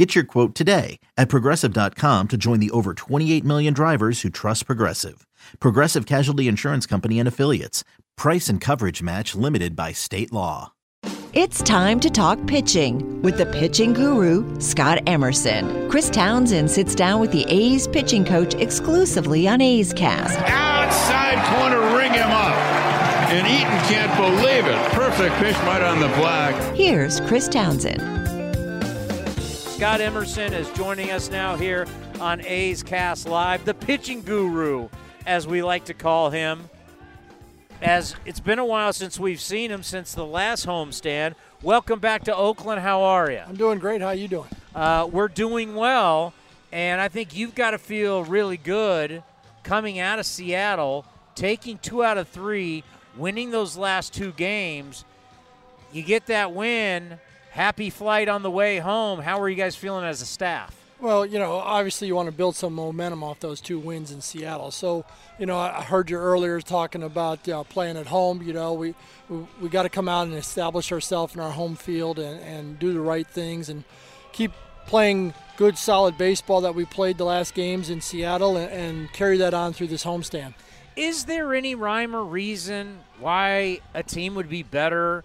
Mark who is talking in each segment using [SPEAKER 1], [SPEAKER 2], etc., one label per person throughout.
[SPEAKER 1] Get your quote today at progressive.com to join the over 28 million drivers who trust Progressive. Progressive Casualty Insurance Company and Affiliates. Price and coverage match limited by state law.
[SPEAKER 2] It's time to talk pitching with the pitching guru, Scott Emerson. Chris Townsend sits down with the A's pitching coach exclusively on A's Cast.
[SPEAKER 3] Outside corner, ring him up. And Eaton can't believe it. Perfect pitch right on the black.
[SPEAKER 2] Here's Chris Townsend.
[SPEAKER 4] Scott Emerson is joining us now here on A's Cast Live, the pitching guru, as we like to call him. As it's been a while since we've seen him since the last homestand. Welcome back to Oakland. How are you?
[SPEAKER 5] I'm doing great. How are you doing?
[SPEAKER 4] Uh, we're doing well, and I think you've got to feel really good coming out of Seattle, taking two out of three, winning those last two games. You get that win. Happy flight on the way home. How are you guys feeling as a staff?
[SPEAKER 5] Well, you know, obviously you want to build some momentum off those two wins in Seattle. So, you know, I heard you earlier talking about uh, playing at home. You know, we we, we got to come out and establish ourselves in our home field and, and do the right things and keep playing good, solid baseball that we played the last games in Seattle and, and carry that on through this homestand.
[SPEAKER 4] Is there any rhyme or reason why a team would be better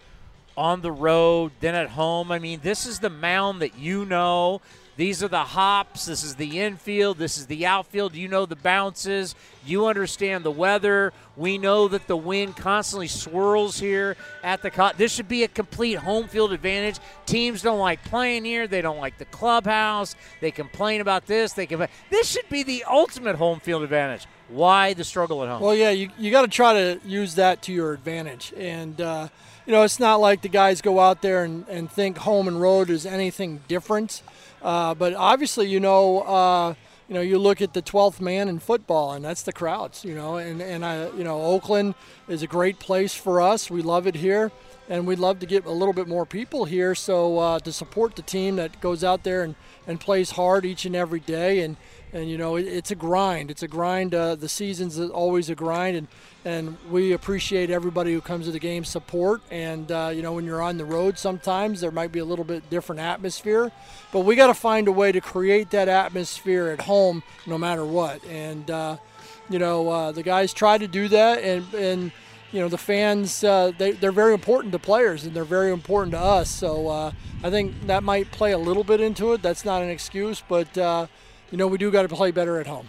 [SPEAKER 4] on the road then at home? I mean, this is the mound that you know. These are the hops. This is the infield. This is the outfield. You know the bounces. You understand the weather. We know that the wind constantly swirls here at the. Co- this should be a complete home field advantage. Teams don't like playing here. They don't like the clubhouse. They complain about this. They can. This should be the ultimate home field advantage. Why the struggle at home?
[SPEAKER 5] Well, yeah, you, you got to try to use that to your advantage. And, uh, you know, it's not like the guys go out there and, and think home and road is anything different. Uh, but obviously, you know, uh, you know, you look at the 12th man in football, and that's the crowds. You know, and and I, you know, Oakland is a great place for us. We love it here, and we'd love to get a little bit more people here. So uh, to support the team that goes out there and, and plays hard each and every day, and and you know, it, it's a grind. It's a grind. Uh, the season's always a grind, and and we appreciate everybody who comes to the game support. And uh, you know, when you're on the road, sometimes there might be a little bit different atmosphere, but we got to find a way to create that atmosphere at home, no matter what. And uh, you know, uh, the guys try to do that, and and you know, the fans uh, they they're very important to players, and they're very important to us. So uh, I think that might play a little bit into it. That's not an excuse, but uh, you know, we do got to play better at home.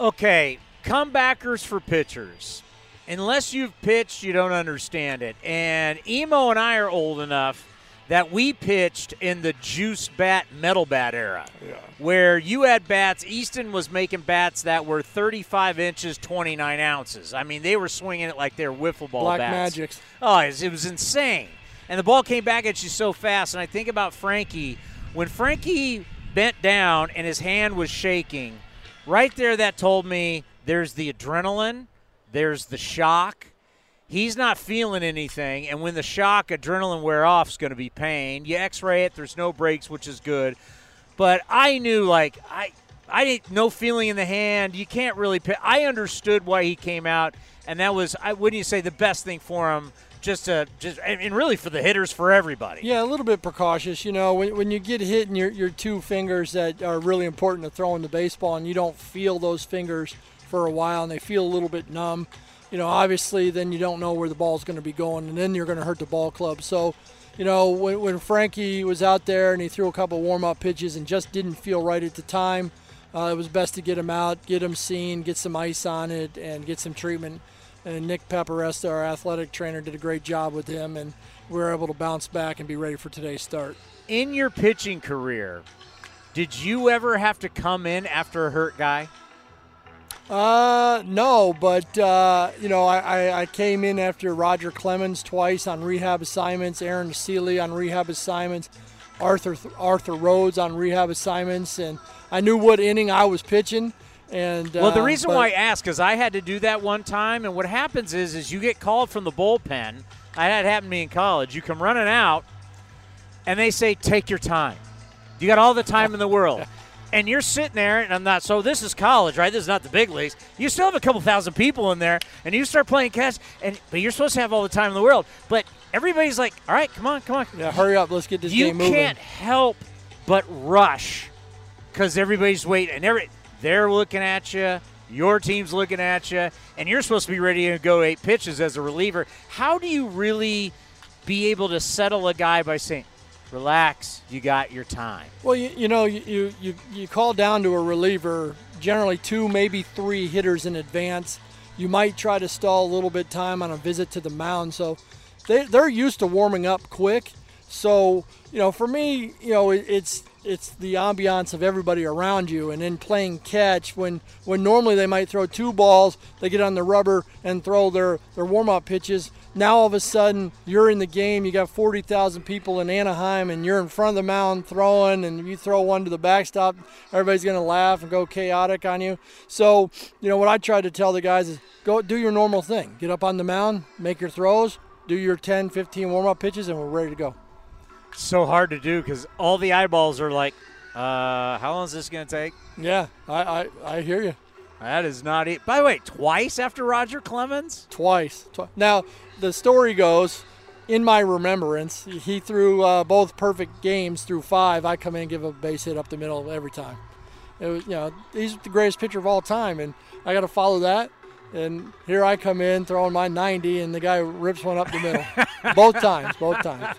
[SPEAKER 4] Okay, comebackers for pitchers. Unless you've pitched, you don't understand it. And Emo and I are old enough that we pitched in the juice bat metal bat era,
[SPEAKER 5] Yeah.
[SPEAKER 4] where you had bats. Easton was making bats that were 35 inches, 29 ounces. I mean, they were swinging it like they're wiffle ball
[SPEAKER 5] Black
[SPEAKER 4] bats.
[SPEAKER 5] Magics.
[SPEAKER 4] Oh, it was, it was insane. And the ball came back at you so fast. And I think about Frankie. When Frankie bent down and his hand was shaking, right there that told me there's the adrenaline, there's the shock. He's not feeling anything, and when the shock, adrenaline wear off, is going to be pain. You X-ray it. There's no breaks, which is good. But I knew, like I, I didn't no feeling in the hand. You can't really. Pit. I understood why he came out, and that was, I wouldn't you say, the best thing for him. Just to, just, and really for the hitters, for everybody.
[SPEAKER 5] Yeah, a little bit precautious. You know, when, when you get hit in your, your two fingers that are really important to throwing the baseball and you don't feel those fingers for a while and they feel a little bit numb, you know, obviously then you don't know where the ball's going to be going and then you're going to hurt the ball club. So, you know, when, when Frankie was out there and he threw a couple warm up pitches and just didn't feel right at the time, uh, it was best to get him out, get him seen, get some ice on it, and get some treatment and Nick Paparesta, our athletic trainer, did a great job with him, and we were able to bounce back and be ready for today's start.
[SPEAKER 4] In your pitching career, did you ever have to come in after a hurt guy?
[SPEAKER 5] Uh, no, but uh, you know, I, I, I came in after Roger Clemens twice on rehab assignments, Aaron Sele on rehab assignments, Arthur Arthur Rhodes on rehab assignments, and I knew what inning I was pitching, And
[SPEAKER 4] Well, the
[SPEAKER 5] uh,
[SPEAKER 4] reason
[SPEAKER 5] but-
[SPEAKER 4] why I ask is I had to do that one time, and what happens is, is you get called from the bullpen. I had it happen to me in college. You come running out, and they say, "Take your time. You got all the time in the world." And you're sitting there, and I'm not. So this is college, right? This is not the big leagues. You still have a couple thousand people in there, and you start playing catch, and but you're supposed to have all the time in the world. But everybody's like, "All right, come on, come on."
[SPEAKER 5] yeah, hurry up, let's get this
[SPEAKER 4] you
[SPEAKER 5] game moving.
[SPEAKER 4] You can't help but rush because everybody's waiting and every they're looking at you your team's looking at you and you're supposed to be ready to go eight pitches as a reliever how do you really be able to settle a guy by saying relax you got your time
[SPEAKER 5] Well, you, you know, you, you, you, call down to a reliever, generally two, maybe three hitters in advance. You might try to stall a little bit time on a visit to the mound. So they, they're used to warming up quick. So, you know, for me, you know, it, it's it's the ambiance of everybody around you and then playing catch when when normally they might throw two balls, they get on the rubber and throw their, their warm up pitches. Now all of a sudden you're in the game, you got 40,000 people in Anaheim and you're in front of the mound throwing and you throw one to the backstop, everybody's going to laugh and go chaotic on you. So, you know, what I try to tell the guys is go do your normal thing. Get up on the mound, make your throws, do your 10, 15 warm up pitches and we're ready to go.
[SPEAKER 4] So hard to do because all the eyeballs are like uh, how long is this going to take
[SPEAKER 5] Yeah, I, I, I hear you.
[SPEAKER 4] that is not it by the way twice after roger clemens
[SPEAKER 5] Twice. Twi- Now, the story goes, in my remembrance, he threw uh, both perfect games through five. I come in and give a base hit up the middle every time. It was, you know, he's the greatest pitcher of all time, and I got to follow that. And here I come in throwing my 90, and the guy rips one up the middle. both times, both times.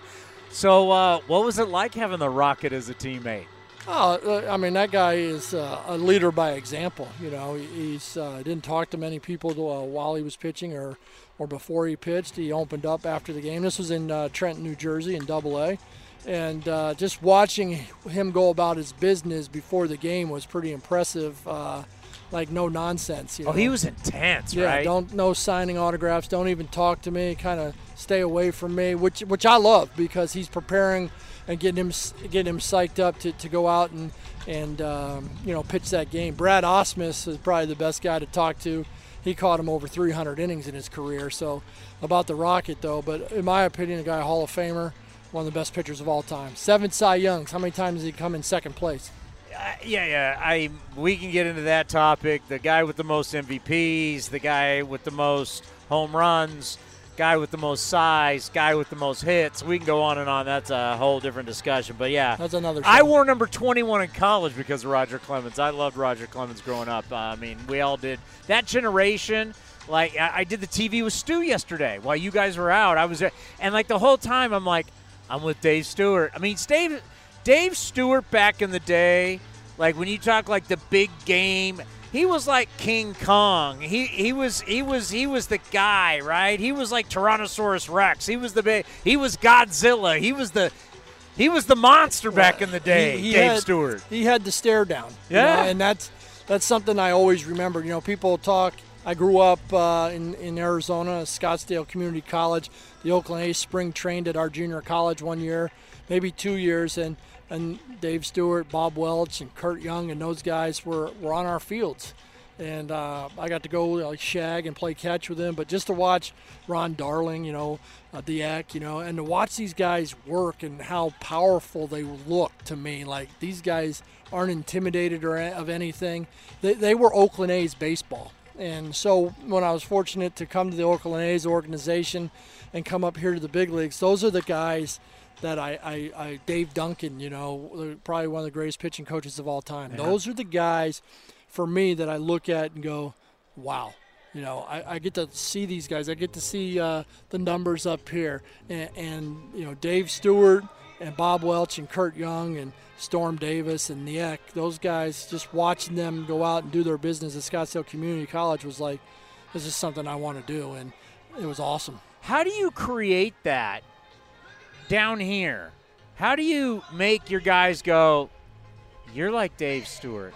[SPEAKER 4] So uh, what was it like having the rocket as a teammate
[SPEAKER 5] Oh, uh, I mean that guy is uh, a leader by example. You know, He- he's uh, didn't talk to many people uh, while he was pitching or or before he pitched. He opened up after the game. This was in uh, Trenton, New Jersey, in Double A, and uh, just watching him go about his business before the game was pretty impressive. Uh, like no nonsense. You
[SPEAKER 4] oh he was intense
[SPEAKER 5] Yeah,
[SPEAKER 4] right
[SPEAKER 5] don't no signing autographs. Don't even talk to me. Kind of stay away from me, which which I love because he's preparing and getting him getting him psyched up to, to go out and and um, you know pitch that game. Brad Ausmus is probably the best guy to talk to. He caught him over 300 innings in his career. So about the Rocket though, but in my opinion, a guy Hall of Famer, one of the best pitchers of all time. Seven Cy Youngs. How many times did he come in second place?
[SPEAKER 4] Uh, yeah, yeah. I we can get into that topic. The guy with the most MVPs, the guy with the most home runs, guy with the most size, guy with the most hits. We can go on and on. That's a whole different discussion. But yeah,
[SPEAKER 5] That's another.
[SPEAKER 4] I wore number 21 in college because of Roger Clemens. I loved Roger Clemens growing up. Uh, I mean, we all did. That generation, like I, I did the TV with Stu yesterday while you guys were out. I was there, and like the whole time, I'm like, I'm with Dave Stewart. I mean, Dave, Dave Stewart back in the day, like when you talk like the big game. He was like King Kong. He he was he was he was the guy, right? He was like Tyrannosaurus Rex. He was the big. He was Godzilla. He was the he was the monster back in the day,
[SPEAKER 5] He- he
[SPEAKER 4] Dave
[SPEAKER 5] had-
[SPEAKER 4] Stewart.
[SPEAKER 5] He had the stare down. you
[SPEAKER 4] Yeah.
[SPEAKER 5] know, and that's that's something I always remember. You know, people talk. I grew up uh, in in Arizona, Scottsdale Community College. The Oakland A's spring trained at our junior college one year, maybe two years, and and Dave Stewart, Bob Welch, and Curt Young, and those guys were were on our fields. And uh, I got to go like shag and play catch with them, but just to watch Ron Darling, you know, uh, Dieck, you know, and to watch these guys work and how powerful they look to me. Like these guys aren't intimidated or of anything. They, they were Oakland A's baseball. And so when I was fortunate to come to the Oakland A's organization and come up here to the big leagues, those are the guys that I, I, I Dave Duncan, you know, probably one of the greatest pitching coaches of all time. Those are the guys for me that I look at and go, wow. You know, I, I get to see these guys. I get to see uh, the numbers up here, and, and you know Dave Stewart and Bob Welch and Curt Young and Storm Davis and Niek. Those guys, just watching them go out and do their business at Scottsdale Community College was like, this is something I want to do, and it was awesome.
[SPEAKER 4] How do you create that down here? How do you make your guys go, you're like Dave Stewart,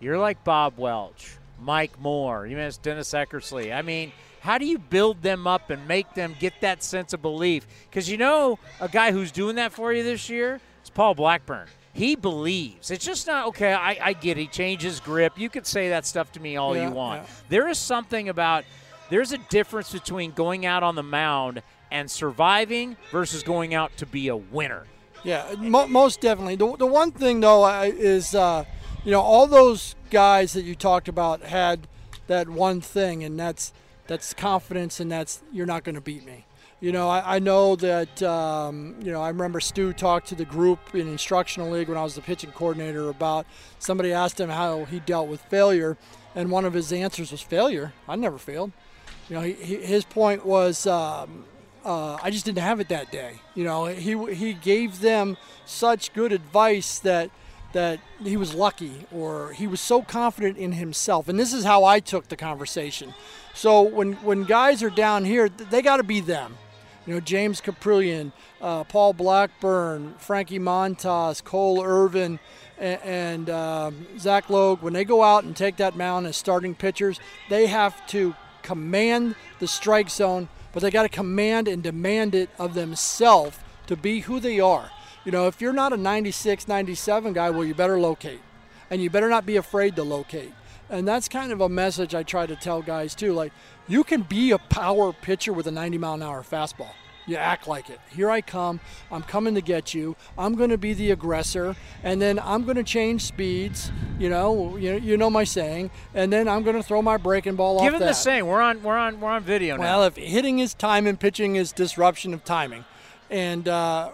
[SPEAKER 4] you're like Bob Welch, Mike Moore, you mentioned Dennis Eckersley. I mean, how do you build them up and make them get that sense of belief? Because you know, a guy who's doing that for you this year is Paul Blackburn. He believes. It's just not okay. I, I get he changes grip. You could say that stuff to me all
[SPEAKER 5] Yeah,
[SPEAKER 4] you want.
[SPEAKER 5] yeah.
[SPEAKER 4] There is something about there's a difference between going out on the mound and surviving versus going out to be a winner.
[SPEAKER 5] Yeah, mo- most definitely. The, the one thing though I, is, uh, you know, all those guys that you talked about had that one thing, and that's that's confidence, and that's you're not going to beat me. You know, I, I know that. Um, you know, I remember Stu talked to the group in instructional league when I was the pitching coordinator about somebody asked him how he dealt with failure, and one of his answers was failure. I never failed. You know, he, his point was. Um, uh, I just didn't have it that day. You know, he he gave them such good advice that that he was lucky or he was so confident in himself. And this is how I took the conversation. So when when guys are down here, they got to be them. You know, James Kaprielian, uh, Paul Blackburn, Frankie Montas, Cole Irvin, and, and um, Zach Logue, when they go out and take that mound as starting pitchers, they have to command the strike zone, but they got to command and demand it of themselves to be who they are. You know, if you're not a 96, 97 guy, well, you better locate. And you better not be afraid to locate. And that's kind of a message I try to tell guys too. Like, you can be a power pitcher with a 90 mile an hour fastball. You act like it. Here I come. I'm coming to get you. I'm going to be the aggressor, and then I'm going to change speeds. You know, you, you know my saying. And then I'm going to throw my breaking ball
[SPEAKER 4] Give
[SPEAKER 5] off
[SPEAKER 4] him
[SPEAKER 5] that.
[SPEAKER 4] the saying. We're on. We're on. We're on video now.
[SPEAKER 5] Well, if hitting is time and pitching is disruption of timing, and uh,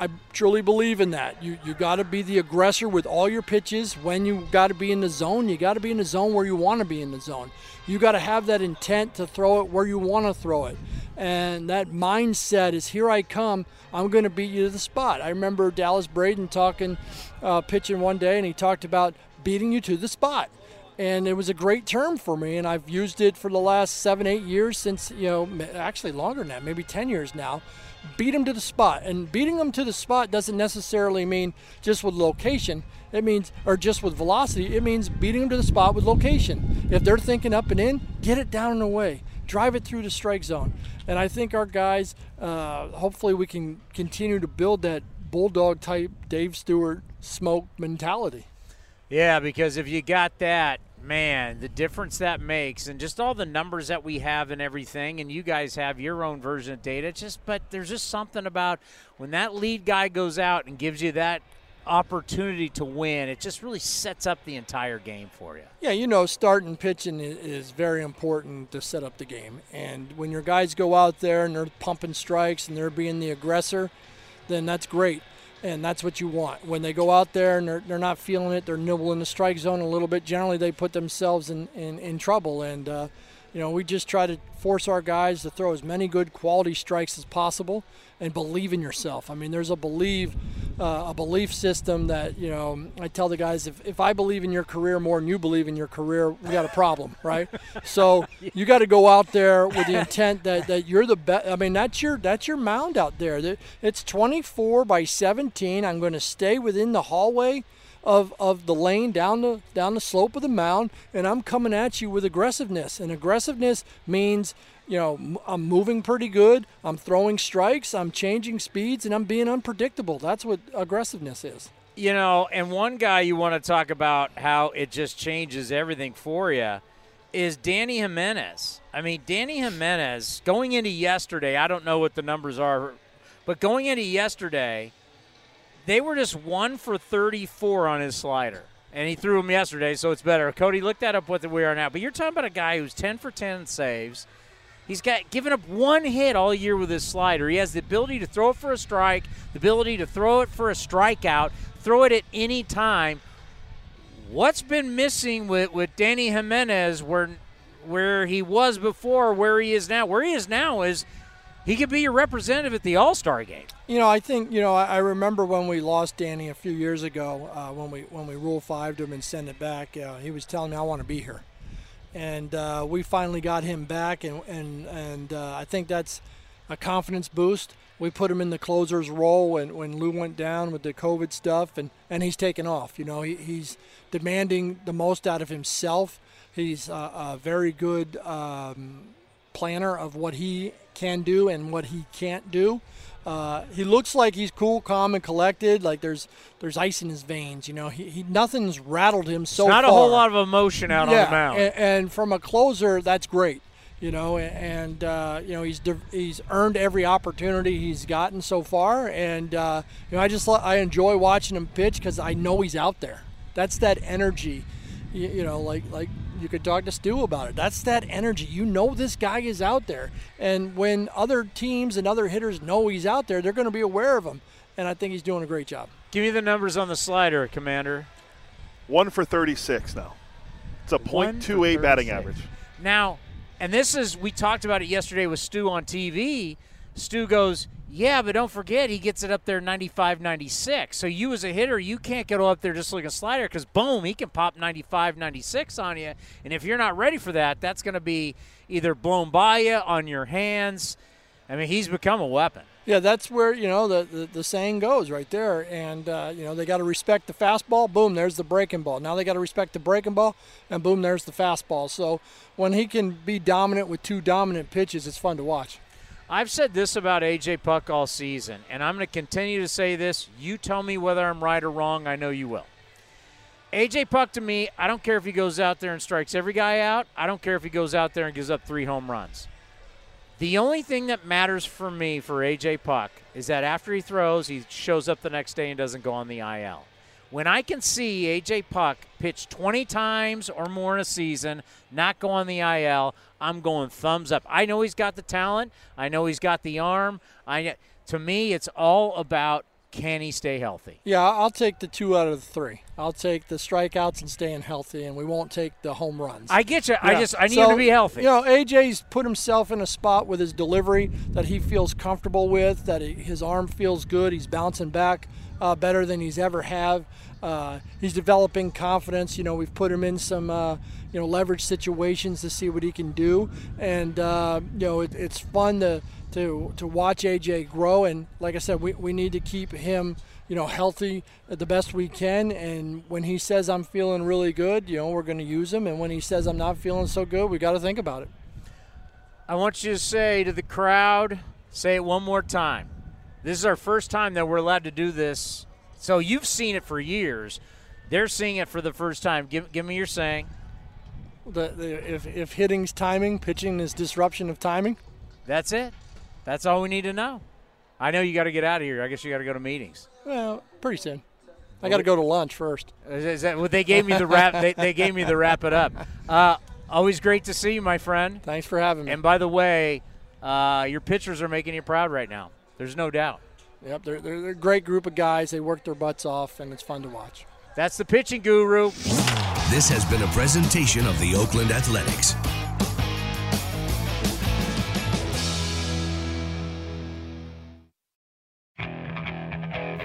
[SPEAKER 5] I truly believe in that. You you got to be the aggressor with all your pitches. When you got to be in the zone, you got to be in the zone where you want to be in the zone. You got to have that intent to throw it where you want to throw it, and that mindset is here I come. I'm going to beat you to the spot. I remember Dallas Braden talking, uh, pitching one day, and he talked about beating you to the spot and it was a great term for me and i've used it for the last seven eight years since you know actually longer than that maybe 10 years now. Beat them to the spot and beating them to the spot doesn't necessarily mean just with location. It means or just with velocity it means beating them to the spot with location. If they're thinking up and in get it down and away. Drive it through the strike zone. And i think our guys uh, hopefully we can continue to build that bulldog type dave stewart smoke mentality
[SPEAKER 4] Yeah, because if you got that, man, the difference that makes, and just all the numbers that we have and everything, and you guys have your own version of data. It's just, but there's just something about when that lead guy goes out and gives you that opportunity to win. It just really sets up the entire game for you.
[SPEAKER 5] Yeah, you know, starting pitching is very important to set up the game. And when your guys go out there and they're pumping strikes and they're being the aggressor, then that's great. And that's what you want. When they go out there and they're, they're not feeling it, they're nibbling the strike zone a little bit, generally they put themselves in, in, in trouble. And, uh, you know, we just try to force our guys to throw as many good quality strikes as possible and believe in yourself. I mean, there's a believe, uh, a belief system that you know. I tell the guys if, if I believe in your career more than you believe in your career, we got a problem, right? So you got to go out there with the intent that, that you're the best. I mean, that's your that's your mound out there. It's 24 by 17. I'm going to stay within the hallway of, of the lane down the down the slope of the mound, and I'm coming at you with aggressiveness. And aggressiveness means, you know, I'm moving pretty good. I'm throwing strikes. I'm changing speeds, and I'm being unpredictable. That's what aggressiveness is.
[SPEAKER 4] You know, and one guy you want to talk about how it just changes everything for you is Dany Jimenez. I mean, Dany Jimenez going into yesterday, I don't know what the numbers are, but going into yesterday, they were just one for 34 on his slider. And he threw him yesterday, so it's better. Cody, look that up what we are now. But you're talking about a guy who's 10 for 10 saves. He's got given up one hit all year with his slider. He has the ability to throw it for a strike, the ability to throw it for a strikeout, throw it at any time. What's been missing with, with Dany Jimenez where where he was before, where he is now? Where he is now is he could be your representative at the All Star game.
[SPEAKER 5] You know, I think you know. I, remember when we lost Dany a few years ago, uh, when we when we rule five to him and send it back. Uh, he was telling me, "I want to be here," and uh, we finally got him back, and and and uh, I think that's a confidence boost. We put him in the closer's role when, when Lou went down with the COVID stuff, and, and he's taken off. You know, he, he's demanding the most out of himself. He's a, a very good um, planner of what he can do and what he can't do. Uh, he looks like he's cool, calm, and collected. Like there's there's ice in his veins. You know, he, he nothing's rattled him so far.
[SPEAKER 4] Not
[SPEAKER 5] far.
[SPEAKER 4] a whole lot of emotion out
[SPEAKER 5] yeah,
[SPEAKER 4] on the mound.
[SPEAKER 5] And, and from a closer, that's great. You know, and uh, you know he's he's earned every opportunity he's gotten so far, and uh, you know I just I enjoy watching him pitch because I know he's out there. That's that energy. You, you know, like like you could talk to Stu about it. That's that energy. You know this guy is out there. And when other teams and other hitters know he's out there, they're going to be aware of him. And I think he's doing a great job.
[SPEAKER 4] Give me the numbers on the slider, Commander.
[SPEAKER 6] One for 36 now. It's a .28 batting average.
[SPEAKER 4] Now, and this is we talked about it yesterday with Stu on TV. Stu goes, "Yeah, but don't forget he gets it up there 95 96. So you as a hitter, you can't go up there just like a slider cuz boom, he can pop 95 96 on you. And if you're not ready for that, that's going to be either blown by you on your hands. I mean, he's become a weapon.
[SPEAKER 5] Yeah, that's where you know the, the, the saying goes right there, and uh, you know they got to respect the fastball. Boom, there's the breaking ball. Now they got to respect the breaking ball, and boom, there's the fastball. So when he can be dominant with two dominant pitches, it's fun to watch.
[SPEAKER 4] I've said this about AJ Puk all season, and I'm going to continue to say this. You tell me whether I'm right or wrong. I know you will. AJ Puk to me, I don't care if he goes out there and strikes every guy out. I don't care if he goes out there and gives up three home runs. The only thing that matters for me for AJ Puk is that after he throws, he shows up the next day and doesn't go on the IL. When I can see AJ Puk pitch 20 times or more in a season, not go on the IL, I'm going thumbs up. I know he's got the talent. I know he's got the arm. I to me, it's all about can he stay healthy.
[SPEAKER 5] Yeah, I'll take the two out of the three. I'll take the strikeouts and staying healthy, and we won't take the home runs.
[SPEAKER 4] I get you. I just I need
[SPEAKER 5] So,
[SPEAKER 4] him to be healthy.
[SPEAKER 5] You know, AJ's put himself in a spot with his delivery that he feels comfortable with, that he, his arm feels good. He's bouncing back uh, better than he's ever have. Uh, he's developing confidence. You know, we've put him in some uh, you know leverage situations to see what he can do, and uh, you know it, it's fun to to to watch AJ grow. And like I said, we, we need to keep him you know healthy the best we can. And when he says I'm feeling really good, you know we're going to use him. And when he says I'm not feeling so good, we got to think about it.
[SPEAKER 4] I want you to say to the crowd, say it one more time. This is our first time that we're allowed to do this. So you've seen it for years. They're seeing it for the first time. Give, give me your saying.
[SPEAKER 5] The, the, if, if hitting's timing, pitching is disruption of timing.
[SPEAKER 4] That's it. That's all we need to know. I know you got to get out of here. I guess you got to go to meetings.
[SPEAKER 5] Well, pretty soon. I got to go to lunch first.
[SPEAKER 4] Is, is that, well, they gave me the wrap. They, they gave me the wrap it up. Uh, always great to see you, my friend.
[SPEAKER 5] Thanks for having me.
[SPEAKER 4] And by the way, uh, your pitchers are making you proud right now. There's no doubt.
[SPEAKER 5] Yep, they're, they're, they're a great group of guys. They work their butts off, and it's fun to watch.
[SPEAKER 4] That's the pitching guru.
[SPEAKER 7] This has been a presentation of the Oakland Athletics.